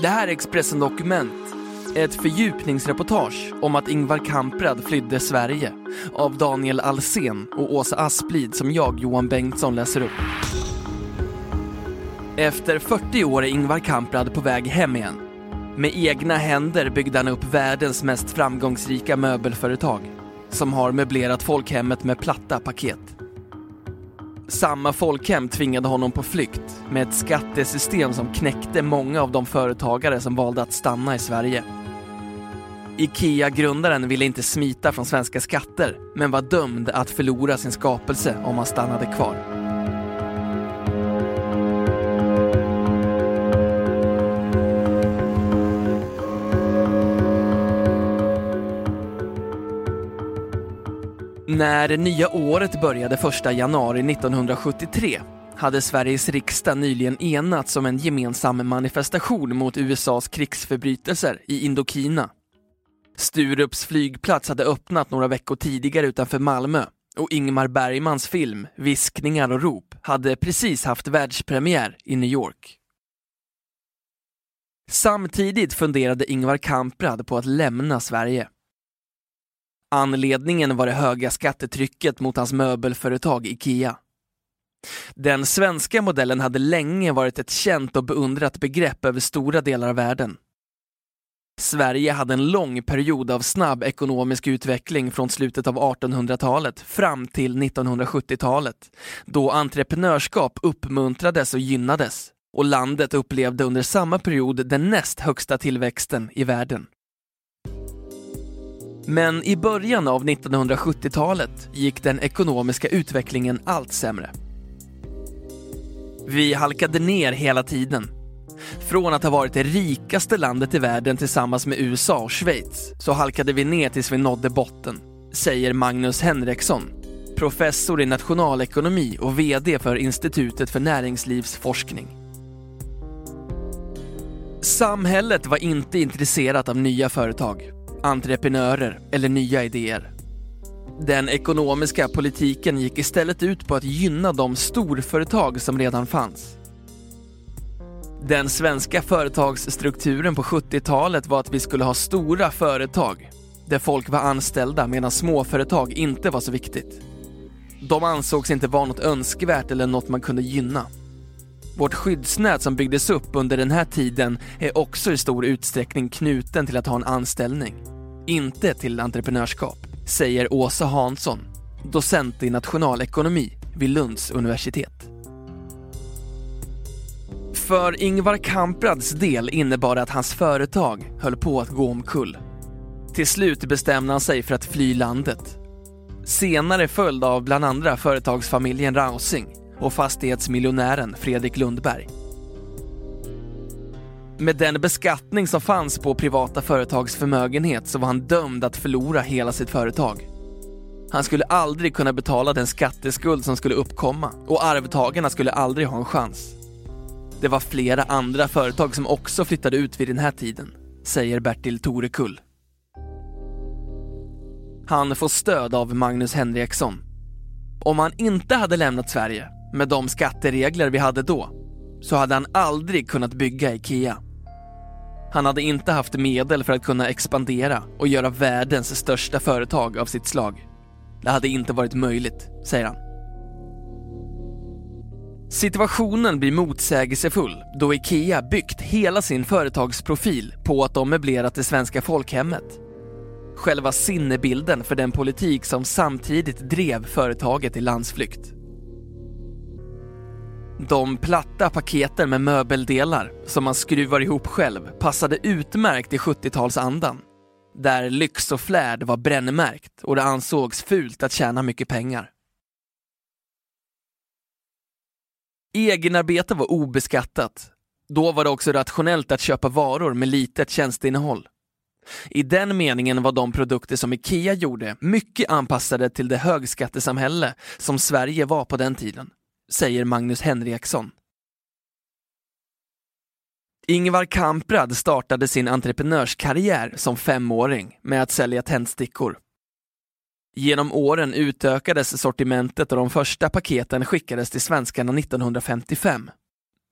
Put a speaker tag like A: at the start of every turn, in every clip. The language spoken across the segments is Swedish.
A: Det här är Expressen Dokument. Ett fördjupningsreportage om att Ingvar Kamprad flydde Sverige av Daniel Alsen och Åsa Asplid som jag, Johan Bengtsson, läser upp. Efter 40 år är Ingvar Kamprad på väg hem igen. Med egna händer byggde han upp världens mest framgångsrika möbelföretag som har möblerat folkhemmet med platta paket. Samma folkhem tvingade honom på flykt med ett skattesystem som knäckte många av de företagare som valde att stanna i Sverige. IKEA-grundaren ville inte smita från svenska skatter men var dömd att förlora sin skapelse om han stannade kvar. När det nya året började 1 januari 1973 hade Sveriges riksdag nyligen enats om en gemensam manifestation mot USAs krigsförbrytelser i Indokina. Sturups flygplats hade öppnat några veckor tidigare utanför Malmö och Ingmar Bergmans film Viskningar och rop hade precis haft världspremiär i New York. Samtidigt funderade Ingvar Kamprad på att lämna Sverige. Anledningen var det höga skattetrycket mot hans möbelföretag IKEA. Den svenska modellen hade länge varit ett känt och beundrat begrepp över stora delar av världen. Sverige hade en lång period av snabb ekonomisk utveckling från slutet av 1800-talet fram till 1970-talet, då entreprenörskap uppmuntrades och gynnades och landet upplevde under samma period den näst högsta tillväxten i världen. Men i början av 1970-talet gick den ekonomiska utvecklingen allt sämre. Vi halkade ner hela tiden. Från att ha varit det rikaste landet i världen tillsammans med USA och Schweiz så halkade vi ner tills vi nådde botten, säger Magnus Henriksson, professor i nationalekonomi och VD för Institutet för näringslivsforskning. Samhället var inte intresserat av nya företag, entreprenörer eller nya idéer. Den ekonomiska politiken gick istället ut på att gynna de storföretag som redan fanns. Den svenska företagsstrukturen på 70-talet var att vi skulle ha stora företag där folk var anställda medan småföretag inte var så viktigt. De ansågs inte vara något önskvärt eller något man kunde gynna. Vårt skyddsnät som byggdes upp under den här tiden är också i stor utsträckning knuten till att ha en anställning, inte till entreprenörskap, säger Åsa Hansson, docent i nationalekonomi vid Lunds universitet. För Ingvar Kamprads del innebar det att hans företag höll på att gå omkull. Till slut bestämde han sig för att fly landet. Senare följd av bland andra företagsfamiljen Rausing och fastighetsmiljonären Fredrik Lundberg. Med den beskattning som fanns på privata företags förmögenhet så var han dömd att förlora hela sitt företag. Han skulle aldrig kunna betala den skatteskuld som skulle uppkomma och arvtagarna skulle aldrig ha en chans. Det var flera andra företag som också flyttade ut vid den här tiden, säger Bertil Torekull. Han får stöd av Magnus Henriksson. Om han inte hade lämnat Sverige med de skatteregler vi hade då så hade han aldrig kunnat bygga IKEA. Han hade inte haft medel för att kunna expandera och göra världens största företag av sitt slag. Det hade inte varit möjligt, säger han. Situationen blir motsägelsefull då IKEA byggt hela sin företagsprofil på att de möblerat det svenska folkhemmet. Själva sinnebilden för den politik som samtidigt drev företaget i landsflykt. De platta paketen med möbeldelar som man skruvar ihop själv passade utmärkt i 70-talsandan. Där lyx och flärd var brännmärkt och det ansågs fult att tjäna mycket pengar. Egenarbete var obeskattat Då var det också rationellt att köpa varor med litet tjänsteinnehåll. I den meningen var de produkter som IKEA gjorde mycket anpassade till det högskattesamhälle som Sverige var på den tiden, säger Magnus Henriksson. Ingvar Kamprad startade sin entreprenörskarriär som femåring med att sälja tändstickor. Genom åren utökades sortimentet och de första paketen skickades till svenskarna 1955.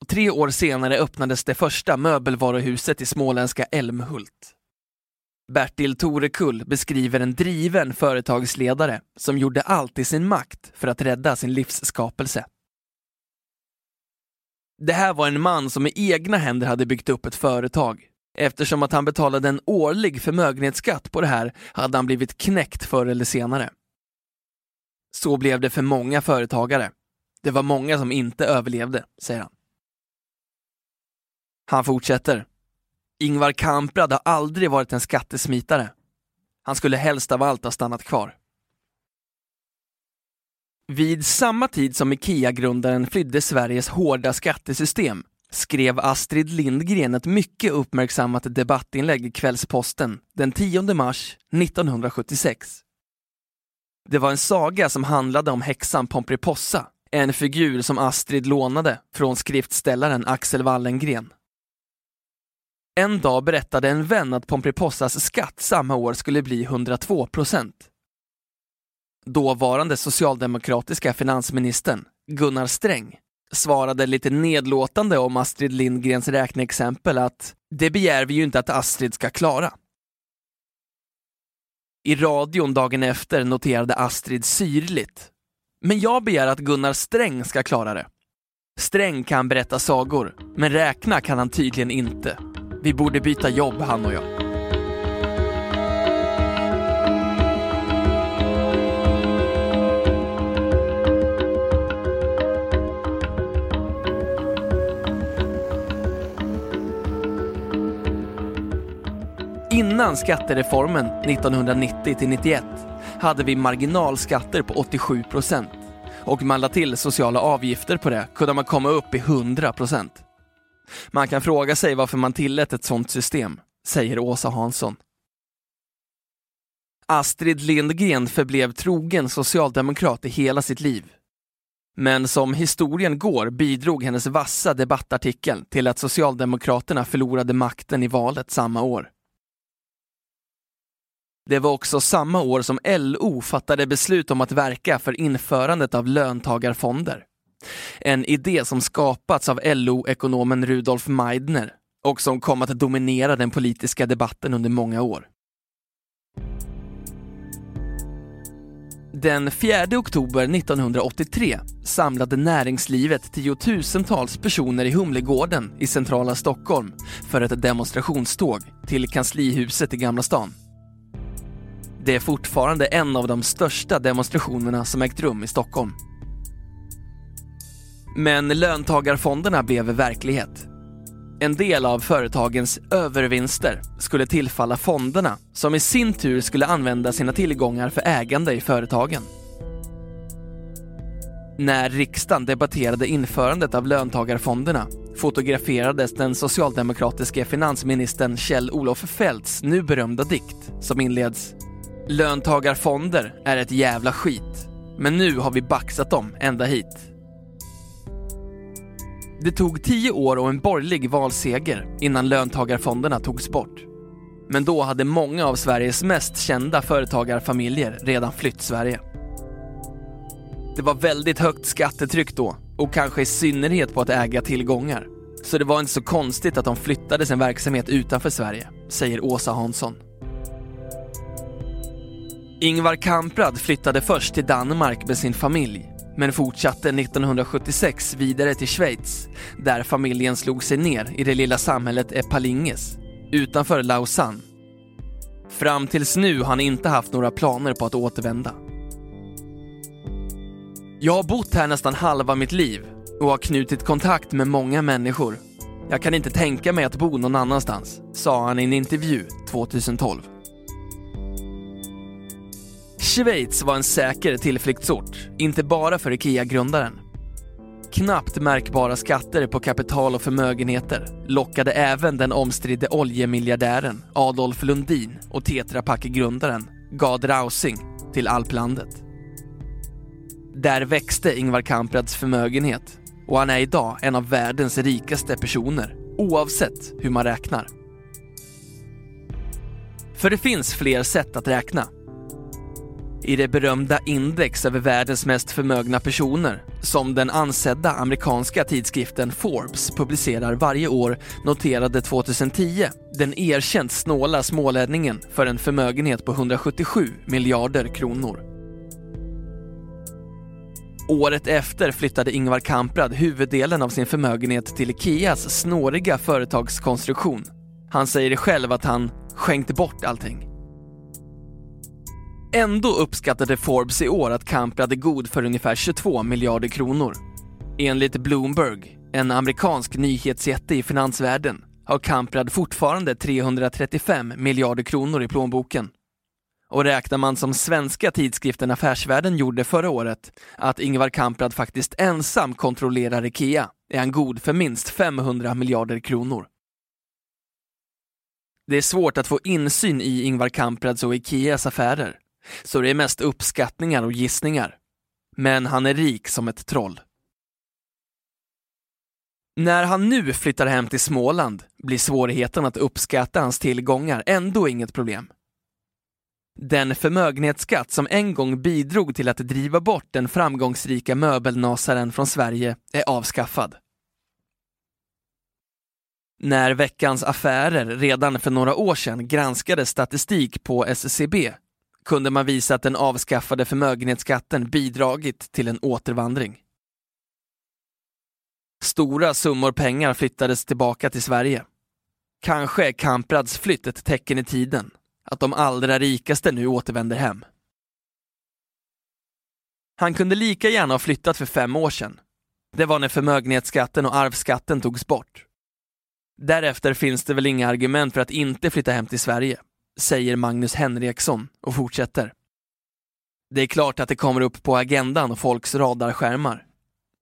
A: Och tre år senare öppnades det första möbelvaruhuset i småländska Älmhult. Bertil Torekull beskriver en driven företagsledare som gjorde allt i sin makt för att rädda sin livsskapelse. Det här var en man som med egna händer hade byggt upp ett företag. Eftersom att han betalade en årlig förmögenhetsskatt på det här hade han blivit knäckt förr eller senare. Så blev det för många företagare. Det var många som inte överlevde, säger han. Han fortsätter. Ingvar Kamprad har aldrig varit en skattesmitare. Han skulle helst av allt ha stannat kvar. Vid samma tid som IKEA-grundaren flydde Sveriges hårda skattesystem skrev Astrid Lindgren ett mycket uppmärksammat debattinlägg i Kvällsposten den 10 mars 1976. Det var en saga som handlade om häxan Pomperipossa, en figur som Astrid lånade från skriftställaren Axel Wallengren. En dag berättade en vän att Pomperipossas skatt samma år skulle bli 102 procent. Dåvarande socialdemokratiska finansministern Gunnar Sträng svarade lite nedlåtande om Astrid Lindgrens räkneexempel att det begär vi ju inte att Astrid ska klara. I radion dagen efter noterade Astrid syrligt. Men jag begär att Gunnar Sträng ska klara det. Sträng kan berätta sagor, men räkna kan han tydligen inte. Vi borde byta jobb han och jag. Innan skattereformen 1990-91 hade vi marginalskatter på 87 procent och man la till sociala avgifter på det kunde man komma upp i 100 procent. Man kan fråga sig varför man tillät ett sådant system, säger Åsa Hansson. Astrid Lindgren förblev trogen socialdemokrat i hela sitt liv. Men som historien går bidrog hennes vassa debattartikel till att Socialdemokraterna förlorade makten i valet samma år. Det var också samma år som LO fattade beslut om att verka för införandet av löntagarfonder. En idé som skapats av LO-ekonomen Rudolf Meidner och som kom att dominera den politiska debatten under många år. Den 4 oktober 1983 samlade näringslivet tiotusentals personer i Humlegården i centrala Stockholm för ett demonstrationståg till kanslihuset i Gamla stan. Det är fortfarande en av de största demonstrationerna som ägt rum i Stockholm. Men löntagarfonderna blev verklighet. En del av företagens övervinster skulle tillfalla fonderna som i sin tur skulle använda sina tillgångar för ägande i företagen. När riksdagen debatterade införandet av löntagarfonderna fotograferades den socialdemokratiske finansministern Kjell-Olof Feldts nu berömda dikt som inleds Löntagarfonder är ett jävla skit, men nu har vi baxat dem ända hit. Det tog tio år och en borgerlig valseger innan löntagarfonderna togs bort. Men då hade många av Sveriges mest kända företagarfamiljer redan flytt Sverige. Det var väldigt högt skattetryck då och kanske i synnerhet på att äga tillgångar. Så det var inte så konstigt att de flyttade sin verksamhet utanför Sverige, säger Åsa Hansson. Ingvar Kamprad flyttade först till Danmark med sin familj men fortsatte 1976 vidare till Schweiz där familjen slog sig ner i det lilla samhället Epalinges utanför Lausanne. Fram tills nu har han inte haft några planer på att återvända. Jag har bott här nästan halva mitt liv och har knutit kontakt med många människor. Jag kan inte tänka mig att bo någon annanstans, sa han i en intervju 2012. Schweiz var en säker tillflyktsort, inte bara för IKEA-grundaren. knappt märkbara skatter på kapital och förmögenheter lockade även den omstridde oljemiljardären Adolf Lundin och Tetra Pak-grundaren Gad Rausing till alplandet. Där växte Ingvar Kamprads förmögenhet och han är idag en av världens rikaste personer oavsett hur man räknar. För det finns fler sätt att räkna. I det berömda index över världens mest förmögna personer som den ansedda amerikanska tidskriften Forbes publicerar varje år noterade 2010 den erkänt snåla smålänningen för en förmögenhet på 177 miljarder kronor. Året efter flyttade Ingvar Kamprad huvuddelen av sin förmögenhet till Ikeas snåriga företagskonstruktion. Han säger själv att han skänkt bort allting. Ändå uppskattade Forbes i år att Kamprad är god för ungefär 22 miljarder kronor. Enligt Bloomberg, en amerikansk nyhetsjätte i finansvärlden, har Kamprad fortfarande 335 miljarder kronor i plånboken. Och räknar man som svenska tidskriften Affärsvärlden gjorde förra året, att Ingvar Kamprad faktiskt ensam kontrollerar IKEA, är han god för minst 500 miljarder kronor. Det är svårt att få insyn i Ingvar Kamprads och Ikeas affärer, så det är mest uppskattningar och gissningar. Men han är rik som ett troll. När han nu flyttar hem till Småland blir svårigheten att uppskatta hans tillgångar ändå inget problem. Den förmögenhetsskatt som en gång bidrog till att driva bort den framgångsrika möbelnasaren från Sverige är avskaffad. När Veckans Affärer redan för några år sedan granskade statistik på SCB kunde man visa att den avskaffade förmögenhetsskatten bidragit till en återvandring. Stora summor pengar flyttades tillbaka till Sverige. Kanske är Kamprads flytt ett tecken i tiden, att de allra rikaste nu återvänder hem. Han kunde lika gärna ha flyttat för fem år sedan. Det var när förmögenhetsskatten och arvsskatten togs bort. Därefter finns det väl inga argument för att inte flytta hem till Sverige, säger Magnus Henriksson och fortsätter. Det är klart att det kommer upp på agendan och folks radarskärmar.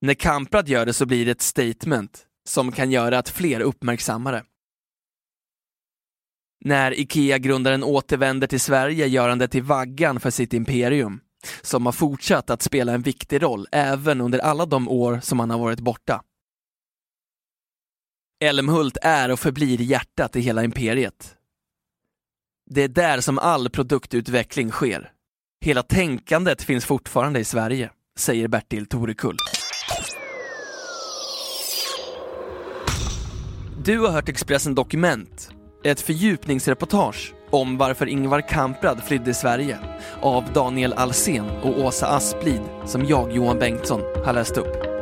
A: När Kamprad gör det så blir det ett statement som kan göra att fler uppmärksammar det. När IKEA-grundaren återvänder till Sverige gör han det till vaggan för sitt imperium, som har fortsatt att spela en viktig roll även under alla de år som han har varit borta. Älmhult är och förblir hjärtat i hela imperiet. Det är där som all produktutveckling sker. Hela tänkandet finns fortfarande i Sverige, säger Bertil Torekull. Du har hört Expressen Dokument, ett fördjupningsreportage om varför Ingvar Kamprad flydde Sverige av Daniel Alsen och Åsa Asplid som jag, Johan Bengtsson, har läst upp.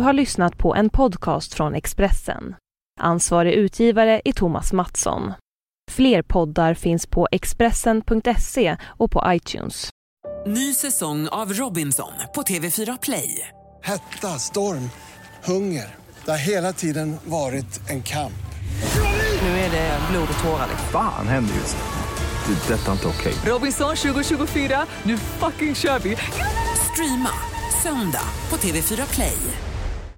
B: Du har lyssnat på en podcast från Expressen. Ansvarig utgivare är Thomas Mattsson. Fler poddar finns på Expressen.se och på iTunes.
C: Ny säsong av Robinson på TV4 Play.
D: Hetta, storm, hunger. Det har hela tiden varit en kamp.
C: Nu är det blod och tårar.
E: Fan händer just det. Det är detta inte okej.
C: Robinson 2024, nu fucking kör vi! Streama söndag på TV4 Play.